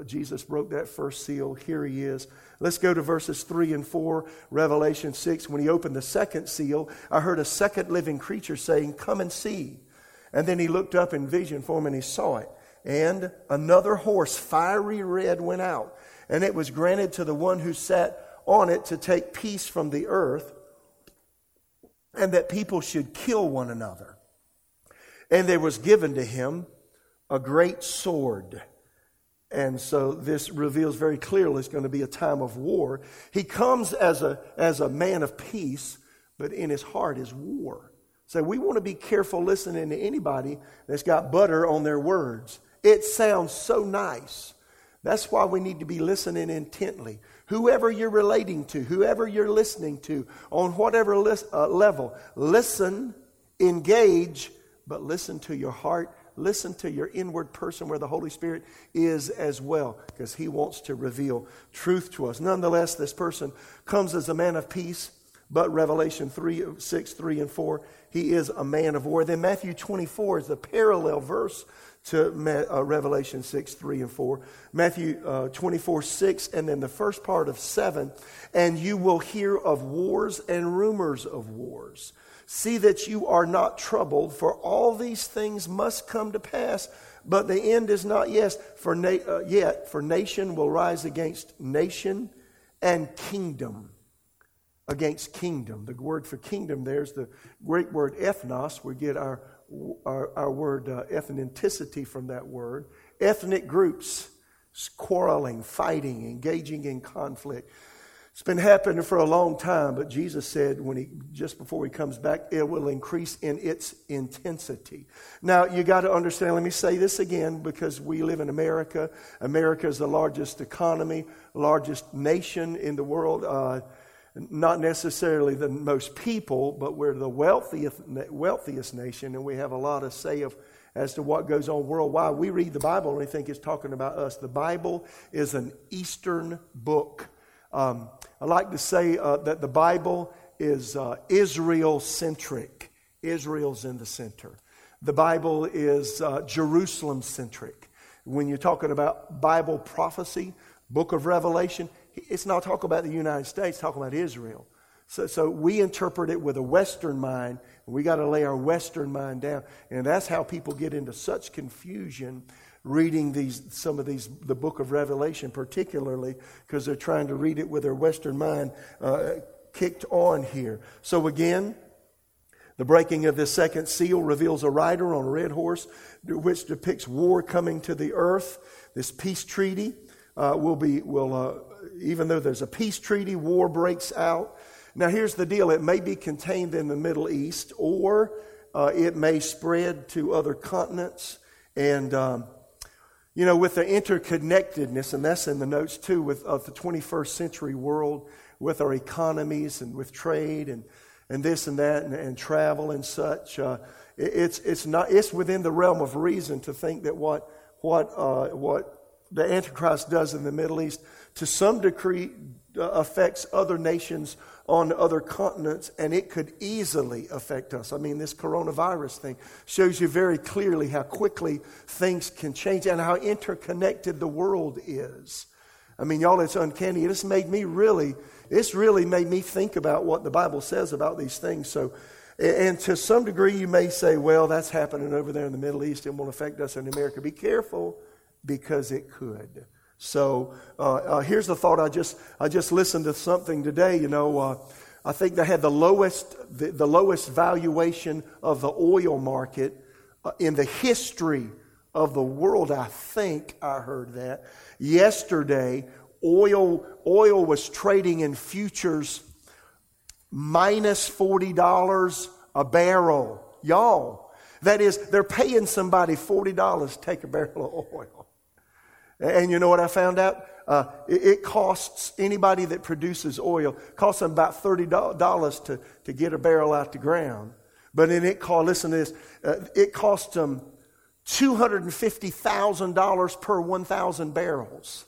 Jesus broke that first seal. Here he is. Let's go to verses 3 and 4, Revelation 6. When he opened the second seal, I heard a second living creature saying, Come and see. And then he looked up in vision form and he saw it. And another horse, fiery red, went out. And it was granted to the one who sat on it to take peace from the earth, and that people should kill one another. And there was given to him a great sword and so this reveals very clearly it's going to be a time of war. He comes as a, as a man of peace, but in his heart is war. So we want to be careful listening to anybody that's got butter on their words. It sounds so nice. That's why we need to be listening intently. Whoever you're relating to, whoever you're listening to, on whatever uh, level, listen, engage, but listen to your heart listen to your inward person where the Holy Spirit is as well, because He wants to reveal truth to us. Nonetheless, this person comes as a man of peace, but Revelation 3, 6, 3, and 4, he is a man of war. Then Matthew 24 is the parallel verse to uh, Revelation 6, 3, and 4. Matthew uh, 24, 6, and then the first part of 7. And you will hear of wars and rumors of wars. See that you are not troubled, for all these things must come to pass, but the end is not yet. For, na- uh, yet, for nation will rise against nation, and kingdom against kingdom. The word for kingdom there's the great word ethnos. We get our our, our word uh, ethnicity from that word. Ethnic groups quarreling, fighting, engaging in conflict. It's been happening for a long time, but Jesus said when he just before he comes back, it will increase in its intensity. Now you got to understand. Let me say this again because we live in America. America is the largest economy, largest nation in the world. Uh, not necessarily the most people, but we're the wealthiest, wealthiest nation, and we have a lot of say of, as to what goes on worldwide. We read the Bible and we think it's talking about us. The Bible is an Eastern book. Um, I like to say uh, that the Bible is uh, Israel centric. Israel's in the center. The Bible is uh, Jerusalem centric. When you're talking about Bible prophecy, book of Revelation, it's not talking about the United States, talking about Israel. So, so we interpret it with a Western mind, we got to lay our Western mind down. And that's how people get into such confusion reading these, some of these, the book of Revelation, particularly, because they're trying to read it with their Western mind uh, kicked on here. So again, the breaking of this second seal reveals a rider on a red horse, which depicts war coming to the earth. This peace treaty uh, will be will uh, even though there's a peace treaty, war breaks out. Now, here's the deal it may be contained in the Middle East, or uh, it may spread to other continents. And, um, you know, with the interconnectedness, and that's in the notes too, with of the 21st century world, with our economies and with trade and, and this and that and, and travel and such, uh, it, it's, it's, not, it's within the realm of reason to think that what, what, uh, what the Antichrist does in the Middle East to some degree uh, affects other nations on other continents, and it could easily affect us. I mean, this coronavirus thing shows you very clearly how quickly things can change and how interconnected the world is. I mean, y'all, it's uncanny. It's made me really, it's really made me think about what the Bible says about these things. So, and to some degree, you may say, well, that's happening over there in the Middle East. It won't affect us in America. Be careful because it could. So uh, uh, here's the thought. I just I just listened to something today. You know, uh, I think they had the lowest the, the, lowest valuation of the oil market uh, in the history of the world. I think I heard that yesterday. Oil oil was trading in futures minus forty dollars a barrel. Y'all, that is, they're paying somebody forty dollars to take a barrel of oil. And you know what I found out? Uh, it, it, costs anybody that produces oil costs them about thirty dollars to, to get a barrel out the ground. But then it cost listen to this. Uh, it costs them two hundred and fifty thousand dollars per one thousand barrels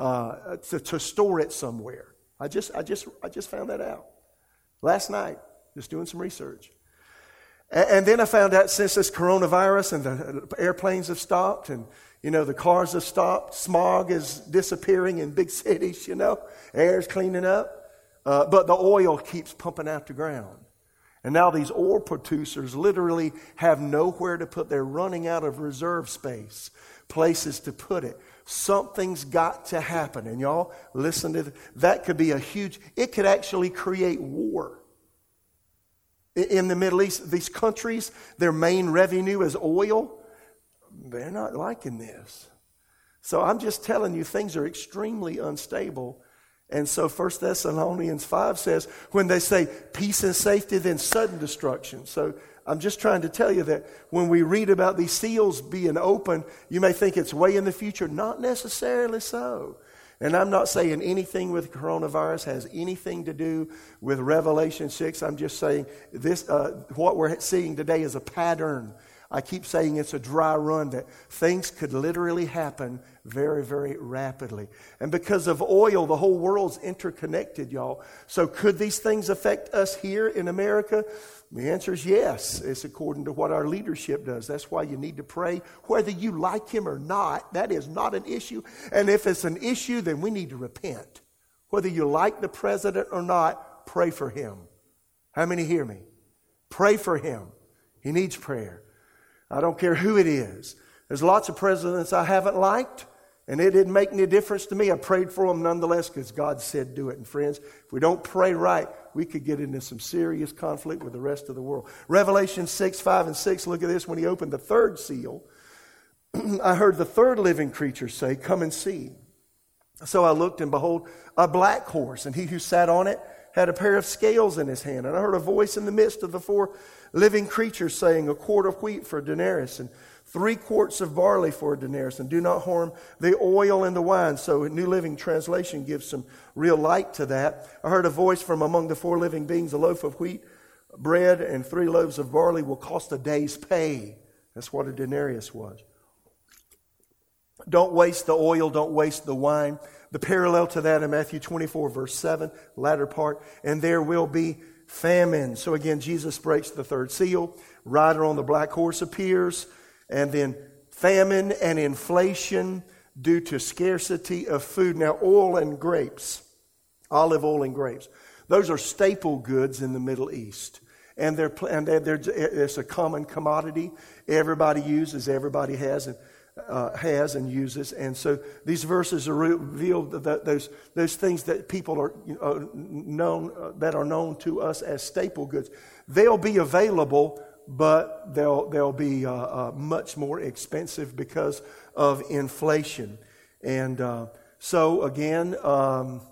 uh, to, to store it somewhere. I just I just I just found that out last night. Just doing some research. And, and then I found out since this coronavirus and the airplanes have stopped and you know, the cars have stopped. Smog is disappearing in big cities, you know. Air's cleaning up. Uh, but the oil keeps pumping out the ground. And now these oil producers literally have nowhere to put. They're running out of reserve space, places to put it. Something's got to happen. And y'all, listen to that could be a huge, it could actually create war. In the Middle East, these countries, their main revenue is oil they're not liking this. So I'm just telling you, things are extremely unstable. And so 1 Thessalonians 5 says, when they say peace and safety, then sudden destruction. So I'm just trying to tell you that when we read about these seals being open, you may think it's way in the future. Not necessarily so. And I'm not saying anything with coronavirus has anything to do with Revelation 6. I'm just saying this, uh, what we're seeing today is a pattern I keep saying it's a dry run, that things could literally happen very, very rapidly. And because of oil, the whole world's interconnected, y'all. So could these things affect us here in America? The answer is yes. It's according to what our leadership does. That's why you need to pray, whether you like him or not. That is not an issue. And if it's an issue, then we need to repent. Whether you like the president or not, pray for him. How many hear me? Pray for him. He needs prayer. I don't care who it is. There's lots of presidents I haven't liked, and it didn't make any difference to me. I prayed for them nonetheless because God said do it. And friends, if we don't pray right, we could get into some serious conflict with the rest of the world. Revelation 6, 5, and 6, look at this. When he opened the third seal, I heard the third living creature say, Come and see. So I looked, and behold, a black horse, and he who sat on it had a pair of scales in his hand. And I heard a voice in the midst of the four living creatures saying, A quart of wheat for a denarius, and three quarts of barley for a denarius, and do not harm the oil and the wine. So, a New Living Translation gives some real light to that. I heard a voice from among the four living beings a loaf of wheat, bread, and three loaves of barley will cost a day's pay. That's what a denarius was. Don't waste the oil, don't waste the wine. The parallel to that in Matthew 24, verse 7, latter part, and there will be famine. So again, Jesus breaks the third seal. Rider on the black horse appears, and then famine and inflation due to scarcity of food. Now, oil and grapes, olive oil and grapes, those are staple goods in the Middle East. And, they're, and they're, it's a common commodity. Everybody uses, everybody has. And uh, has and uses. And so these verses are revealed that those, those things that people are uh, known, uh, that are known to us as staple goods, they'll be available, but they'll, they'll be uh, uh, much more expensive because of inflation. And uh, so again, um,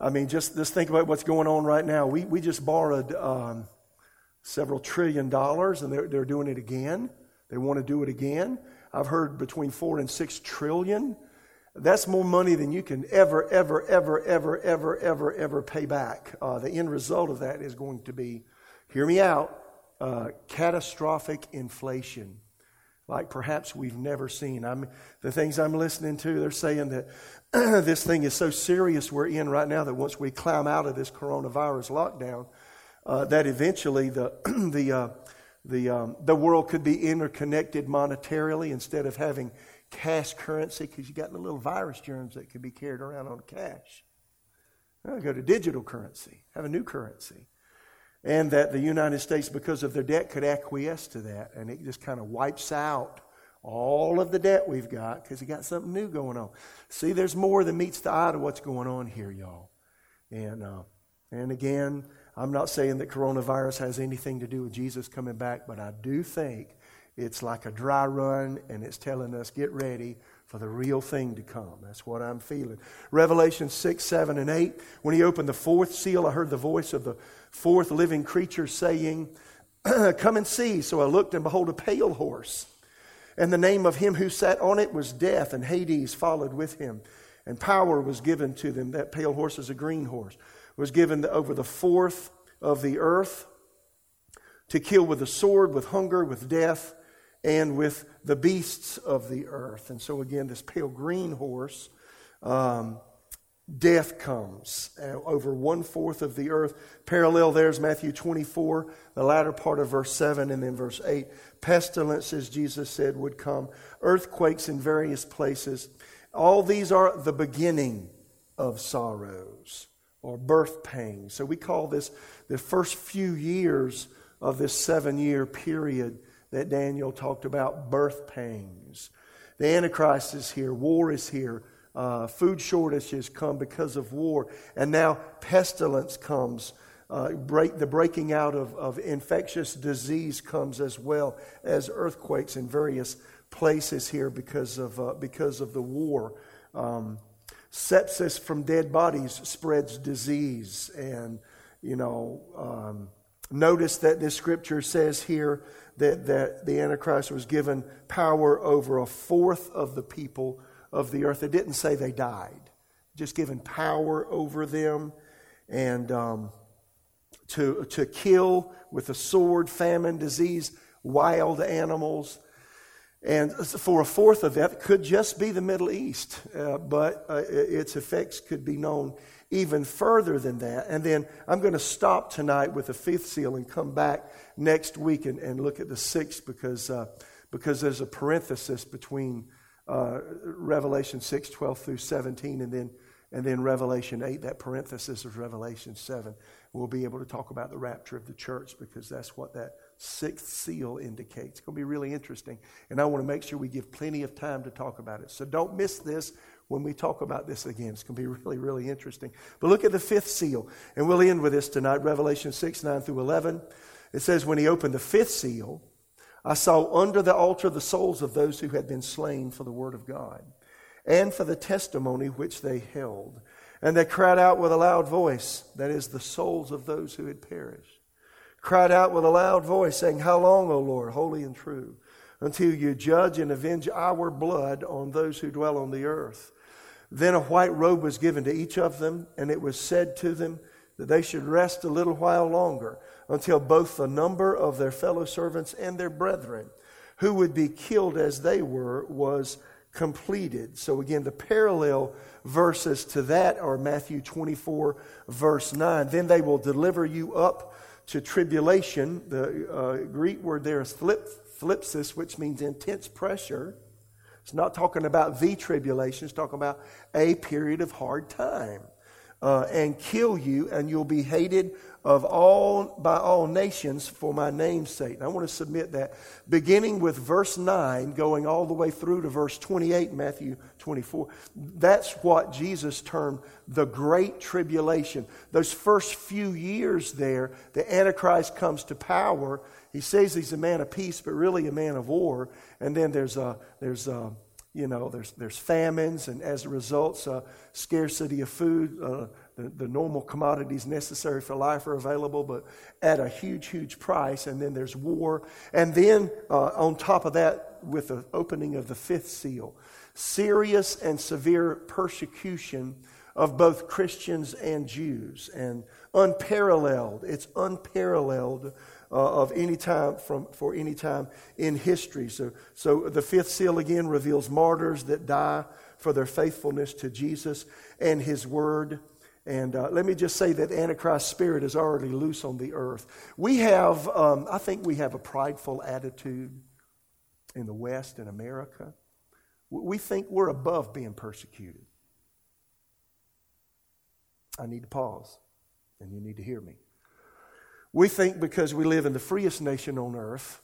I mean, just, just think about what's going on right now. We, we just borrowed um, several trillion dollars, and they're, they're doing it again. They want to do it again. I've heard between four and six trillion. That's more money than you can ever, ever, ever, ever, ever, ever, ever pay back. Uh, the end result of that is going to be, hear me out, uh, catastrophic inflation, like perhaps we've never seen. I'm, the things I'm listening to, they're saying that this thing is so serious we're in right now that once we climb out of this coronavirus lockdown, uh, that eventually the the uh, the, um, the world could be interconnected monetarily instead of having cash currency because you got the little virus germs that could be carried around on cash. Go to digital currency, have a new currency. And that the United States, because of their debt, could acquiesce to that. And it just kind of wipes out all of the debt we've got because you got something new going on. See, there's more than meets the eye to what's going on here, y'all. And, uh, and again, I'm not saying that coronavirus has anything to do with Jesus coming back, but I do think it's like a dry run and it's telling us, get ready for the real thing to come. That's what I'm feeling. Revelation 6, 7, and 8. When he opened the fourth seal, I heard the voice of the fourth living creature saying, Come and see. So I looked, and behold, a pale horse. And the name of him who sat on it was Death, and Hades followed with him. And power was given to them. That pale horse is a green horse was given over the fourth of the earth to kill with the sword, with hunger, with death, and with the beasts of the earth. And so, again, this pale green horse, um, death comes uh, over one fourth of the earth. Parallel there is Matthew 24, the latter part of verse 7, and then verse 8. Pestilence, as Jesus said, would come, earthquakes in various places. All these are the beginning of sorrows or birth pains. So we call this the first few years of this seven year period that Daniel talked about birth pains. The Antichrist is here, war is here, uh, food shortages come because of war, and now pestilence comes. Uh, break, the breaking out of, of infectious disease comes as well as earthquakes in various places here because of, uh, because of the war. Um, sepsis from dead bodies spreads disease. And, you know, um, notice that this scripture says here that, that the Antichrist was given power over a fourth of the people of the earth. It didn't say they died, just given power over them and um, to, to kill with a sword, famine, disease, wild animals. And for a fourth of that, could just be the Middle East, uh, but uh, its effects could be known even further than that. And then I'm going to stop tonight with the fifth seal and come back next week and, and look at the sixth because, uh, because there's a parenthesis between uh, Revelation 6, 12 through 17, and then, and then Revelation 8. That parenthesis is Revelation 7. We'll be able to talk about the rapture of the church because that's what that sixth seal indicates. It's going to be really interesting. And I want to make sure we give plenty of time to talk about it. So don't miss this when we talk about this again. It's going to be really, really interesting. But look at the fifth seal. And we'll end with this tonight Revelation 6, 9 through 11. It says, When he opened the fifth seal, I saw under the altar the souls of those who had been slain for the word of God and for the testimony which they held. And they cried out with a loud voice, that is, the souls of those who had perished, cried out with a loud voice, saying, How long, O Lord, holy and true, until you judge and avenge our blood on those who dwell on the earth? Then a white robe was given to each of them, and it was said to them that they should rest a little while longer until both the number of their fellow servants and their brethren, who would be killed as they were, was completed. So, again, the parallel verses to that are Matthew 24, verse 9. Then they will deliver you up to tribulation. The uh, Greek word there is thlipsis, which means intense pressure. It's not talking about the tribulation, it's talking about a period of hard time. Uh, and kill you, and you'll be hated of all by all nations for my name's sake. And I want to submit that beginning with verse 9 going all the way through to verse 28 Matthew 24. That's what Jesus termed the great tribulation. Those first few years there, the antichrist comes to power. He says he's a man of peace but really a man of war. And then there's a there's a you know, there's, there's famines, and as a result, scarcity of food. Uh, the, the normal commodities necessary for life are available, but at a huge, huge price. And then there's war. And then uh, on top of that, with the opening of the fifth seal, serious and severe persecution of both Christians and Jews, and unparalleled. It's unparalleled uh, of any time from for any time in history. So, so the fifth seal again reveals martyrs that die for their faithfulness to Jesus and His Word. And uh, let me just say that Antichrist spirit is already loose on the earth. We have, um, I think, we have a prideful attitude in the West in America. We think we're above being persecuted. I need to pause, and you need to hear me. We think because we live in the freest nation on earth,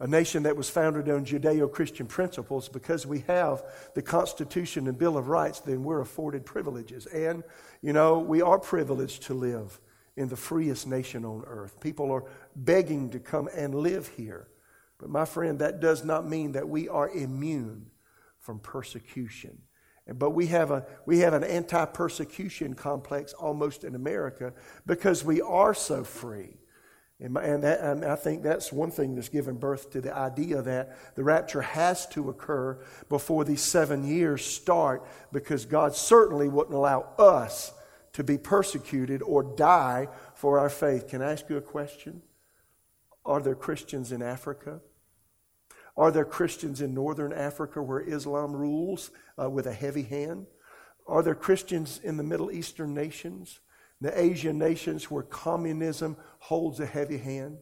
a nation that was founded on Judeo Christian principles, because we have the Constitution and Bill of Rights, then we're afforded privileges. And, you know, we are privileged to live in the freest nation on earth. People are begging to come and live here. But, my friend, that does not mean that we are immune from persecution. But we have, a, we have an anti persecution complex almost in America because we are so free. And, that, and, I think that's one thing that's given birth to the idea that the rapture has to occur before these seven years start because God certainly wouldn't allow us to be persecuted or die for our faith. Can I ask you a question? Are there Christians in Africa? Are there Christians in northern Africa where Islam rules uh, with a heavy hand? Are there Christians in the Middle Eastern nations? The Asian nations where communism holds a heavy hand?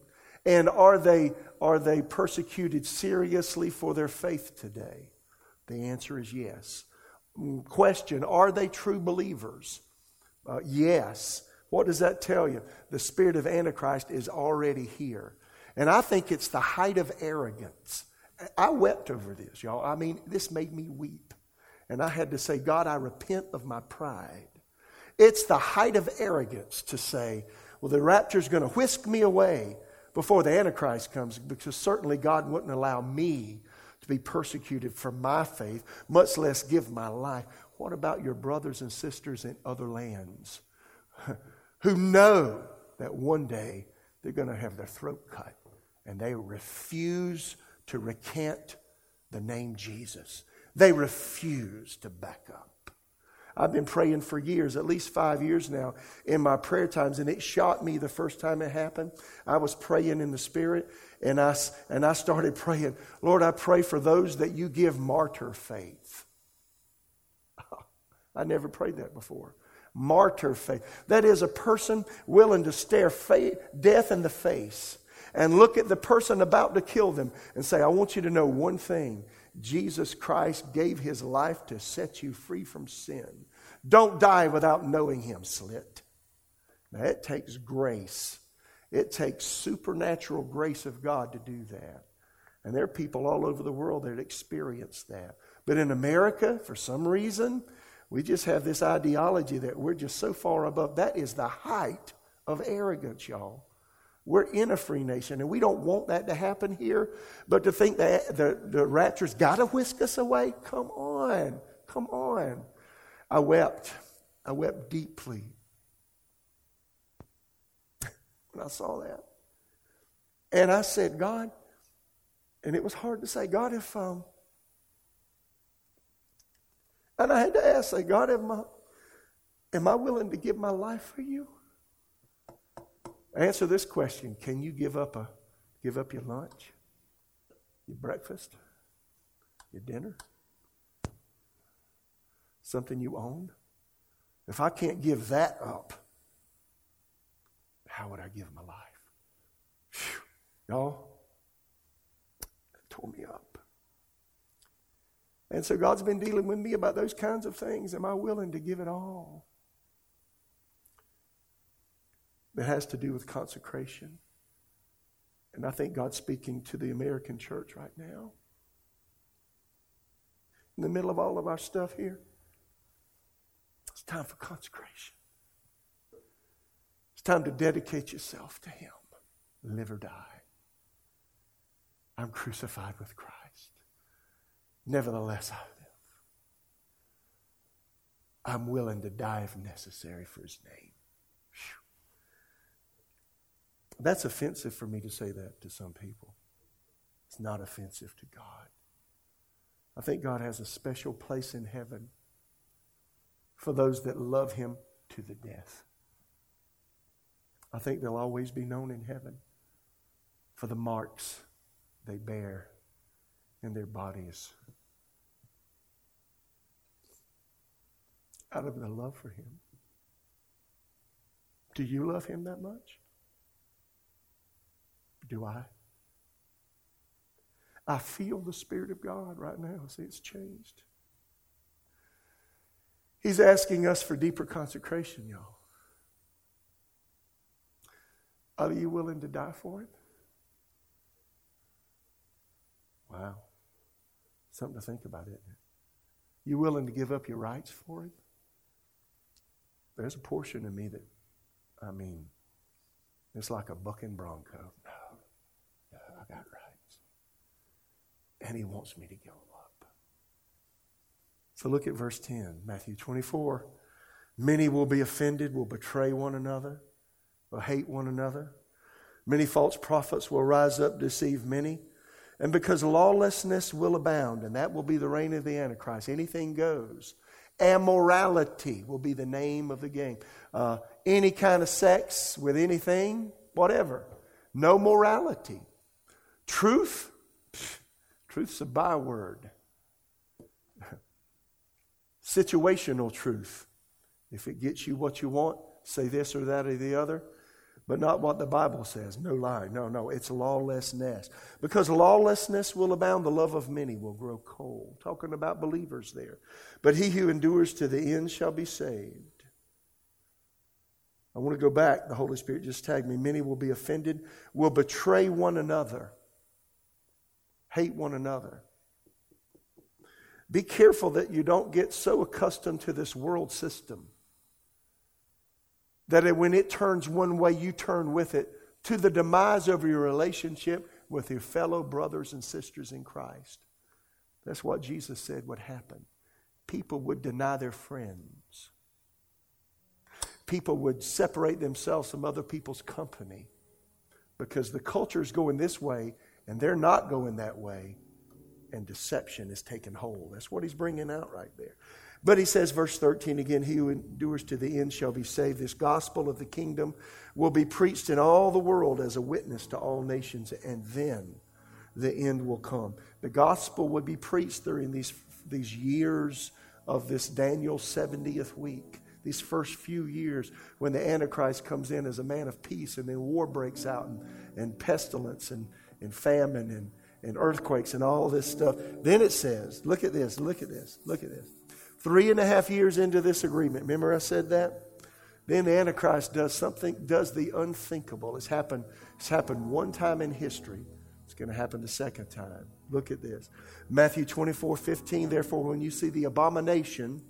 And are they, are they persecuted seriously for their faith today? The answer is yes. Mm, question Are they true believers? Uh, yes. What does that tell you? The spirit of Antichrist is already here. And I think it's the height of arrogance. I wept over this, y'all. I mean, this made me weep. And I had to say, God, I repent of my pride. It's the height of arrogance to say, well, the rapture is going to whisk me away before the Antichrist comes, because certainly God wouldn't allow me to be persecuted for my faith, much less give my life. What about your brothers and sisters in other lands who know that one day they're going to have their throat cut and they refuse to recant the name Jesus? They refuse to back up. I've been praying for years, at least five years now, in my prayer times, and it shocked me the first time it happened. I was praying in the Spirit, and I, and I started praying, Lord, I pray for those that you give martyr faith. I never prayed that before. Martyr faith. That is a person willing to stare death in the face and look at the person about to kill them and say, I want you to know one thing Jesus Christ gave his life to set you free from sin. Don't die without knowing him, slit. Now, it takes grace. It takes supernatural grace of God to do that. And there are people all over the world that experience that. But in America, for some reason, we just have this ideology that we're just so far above. That is the height of arrogance, y'all. We're in a free nation, and we don't want that to happen here. But to think that the, the rapture's got to whisk us away, come on, come on. I wept. I wept deeply when I saw that. And I said, God, and it was hard to say, God, if, um, and I had to ask, say, God, am I, am I willing to give my life for you? Answer this question Can you give up, a, give up your lunch, your breakfast, your dinner? Something you own? If I can't give that up, how would I give my life? Whew. Y'all, it tore me up. And so God's been dealing with me about those kinds of things. Am I willing to give it all? that has to do with consecration. And I think God's speaking to the American church right now. In the middle of all of our stuff here, time for consecration. It's time to dedicate yourself to Him, live or die. I'm crucified with Christ. Nevertheless, I live. I'm willing to die if necessary for His name. That's offensive for me to say that to some people. It's not offensive to God. I think God has a special place in heaven for those that love Him to the death. I think they'll always be known in heaven for the marks they bear in their bodies out of their love for Him. Do you love Him that much? Do I? I feel the Spirit of God right now. See, it's changed. He's asking us for deeper consecration, y'all. Are you willing to die for it? Wow. Something to think about, isn't it? You willing to give up your rights for it? There's a portion of me that, I mean, it's like a bucking bronco. No, I got rights. And he wants me to go. So look at verse 10, Matthew 24. Many will be offended, will betray one another, will hate one another. Many false prophets will rise up, deceive many. And because lawlessness will abound, and that will be the reign of the Antichrist, anything goes. Amorality will be the name of the game. Uh, any kind of sex with anything, whatever. No morality. Truth? truth's a byword. Situational truth. If it gets you what you want, say this or that or the other, but not what the Bible says. No lie. No, no. It's lawlessness. Because lawlessness will abound, the love of many will grow cold. Talking about believers there. But he who endures to the end shall be saved. I want to go back. The Holy Spirit just tagged me. Many will be offended, will betray one another hate one another. Be careful that you don't get so accustomed to this world system that when it turns one way, you turn with it to the demise of your relationship with your fellow brothers and sisters in Christ. That's what Jesus said would happen. People would deny their friends. People would separate themselves from other people's company because the culture is going this way and they're not going that way, and deception is taking hold. That's what he's bringing out right there. But he says, verse 13 again, he who endures to the end shall be saved. This gospel of the kingdom will be preached in all the world as a witness to all nations, and then the end will come. The gospel would be preached during these, these years of this Daniel 70th week, these first few years when the Antichrist comes in as a man of peace, and then war breaks out, and, and pestilence, and, and famine, and, and earthquakes, and all this stuff. Then it says, look at this, look at this, look at this. Three and a half years into this agreement, remember I said that? Then the Antichrist does something, does the unthinkable. It's happened, it's happened one time in history. It's going to happen the second time. Look at this. Matthew 24, 15. Therefore, when you see the abomination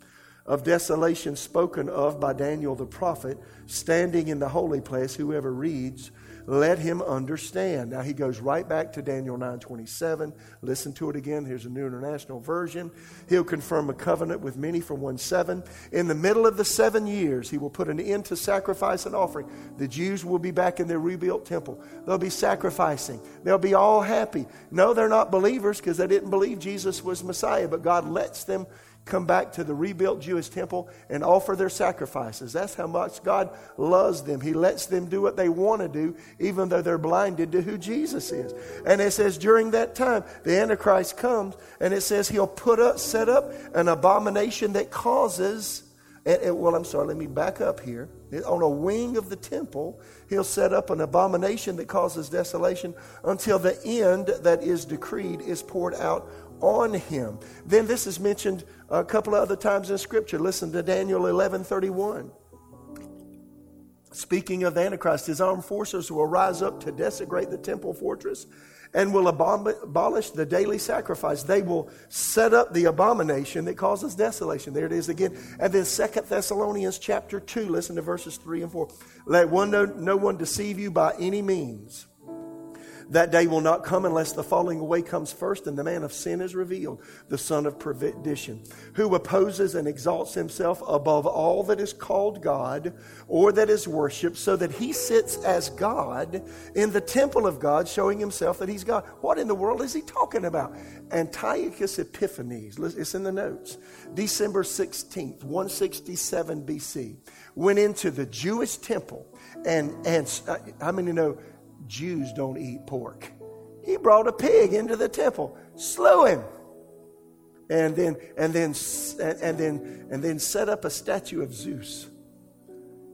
of desolation spoken of by Daniel the prophet standing in the holy place, whoever reads, let him understand. Now he goes right back to Daniel 9:27. Listen to it again. Here's a new international version. He'll confirm a covenant with many for one seven. In the middle of the seven years, he will put an end to sacrifice and offering. The Jews will be back in their rebuilt temple. They'll be sacrificing. They'll be all happy. No, they're not believers because they didn't believe Jesus was Messiah, but God lets them come back to the rebuilt Jewish temple and offer their sacrifices. That's how much God loves them. He lets them do what they want to do, even though they're blinded to who Jesus is. And it says during that time, the Antichrist comes, and it says he'll put up, set up an abomination that causes. And, and, well, I'm sorry, let me back up here. On a wing of the temple, he'll set up an abomination that causes desolation until the end that is decreed is poured out on him. Then this is mentioned a couple of other times in Scripture. Listen to Daniel 11 31. Speaking of the Antichrist, his armed forces will rise up to desecrate the temple fortress and will abolish the daily sacrifice. They will set up the abomination that causes desolation. There it is again. And then Second Thessalonians chapter 2, listen to verses 3 and 4. Let one no, no one deceive you by any means. That day will not come unless the falling away comes first and the man of sin is revealed, the son of perdition, who opposes and exalts himself above all that is called God or that is worshiped, so that he sits as God in the temple of God, showing himself that he's God. What in the world is he talking about? Antiochus Epiphanes, it's in the notes, December 16th, 167 BC, went into the Jewish temple and, and uh, how many know Jews don't eat pork. He brought a pig into the temple, slew him, and then and then and then and then set up a statue of Zeus.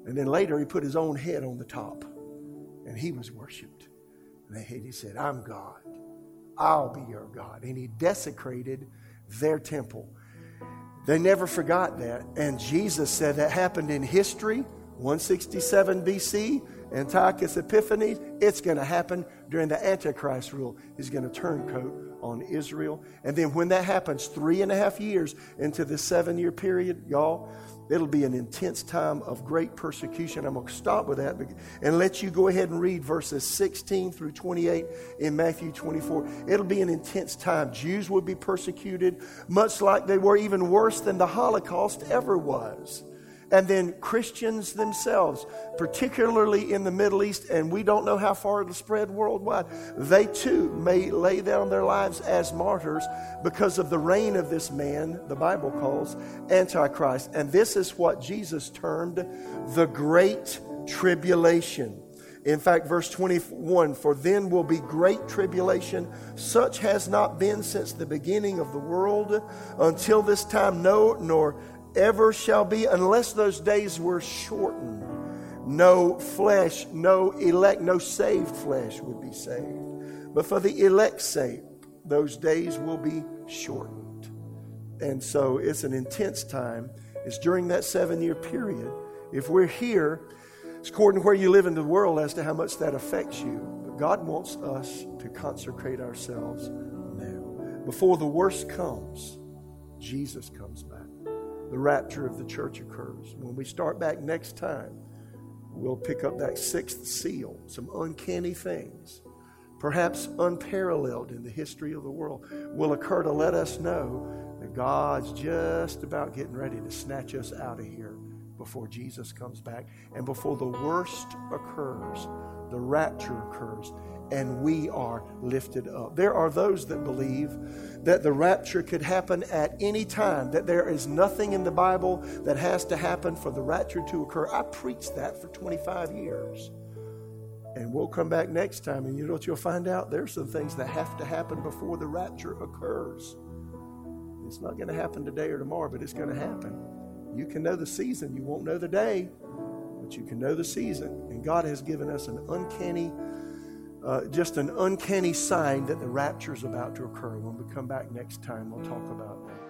And then later he put his own head on the top, and he was worshipped. And he said, "I'm God. I'll be your God." And he desecrated their temple. They never forgot that. And Jesus said that happened in history, 167 BC. Antiochus Epiphanes, it's going to happen during the Antichrist rule. He's going to turn coat on Israel. And then when that happens, three and a half years into the seven year period, y'all, it'll be an intense time of great persecution. I'm going to stop with that and let you go ahead and read verses 16 through 28 in Matthew 24. It'll be an intense time. Jews will be persecuted, much like they were, even worse than the Holocaust ever was and then Christians themselves, particularly in the Middle East, and we don't know how far it'll spread worldwide, they too may lay down their lives as martyrs because of the reign of this man, the Bible calls Antichrist. And this is what Jesus termed the Great Tribulation. In fact, verse 21 For then will be great tribulation, such has not been since the beginning of the world until this time, no, nor ever shall be unless those days were shortened. No flesh, no elect, no saved flesh would be saved. But for the elect's sake, those days will be shortened. And so it's an intense time. It's during that seven year period. If we're here, it's according to where you live in the world as to how much that affects you. But God wants us to consecrate ourselves now. Before the worst comes, Jesus comes back the rapture of the church occurs. When we start back next time, we'll pick up that sixth seal, some uncanny things, perhaps unparalleled in the history of the world, will occur to let us know that God's just about getting ready to snatch us out of here before Jesus comes back and before the worst occurs. the rapture occurs and we are lifted up. There are those that believe that the rapture could happen at any time, that there is nothing in the Bible that has to happen for the rapture to occur. I preached that for 25 years. And we'll come back next time, and you know what you'll find out? There's some things that have to happen before the rapture occurs. It's not going to happen today or tomorrow, but it's going to happen. You can know the season, you won't know the day, but you can know the season. And God has given us an uncanny uh, just an uncanny sign that the rapture is about to occur. When we come back next time, we'll talk about that.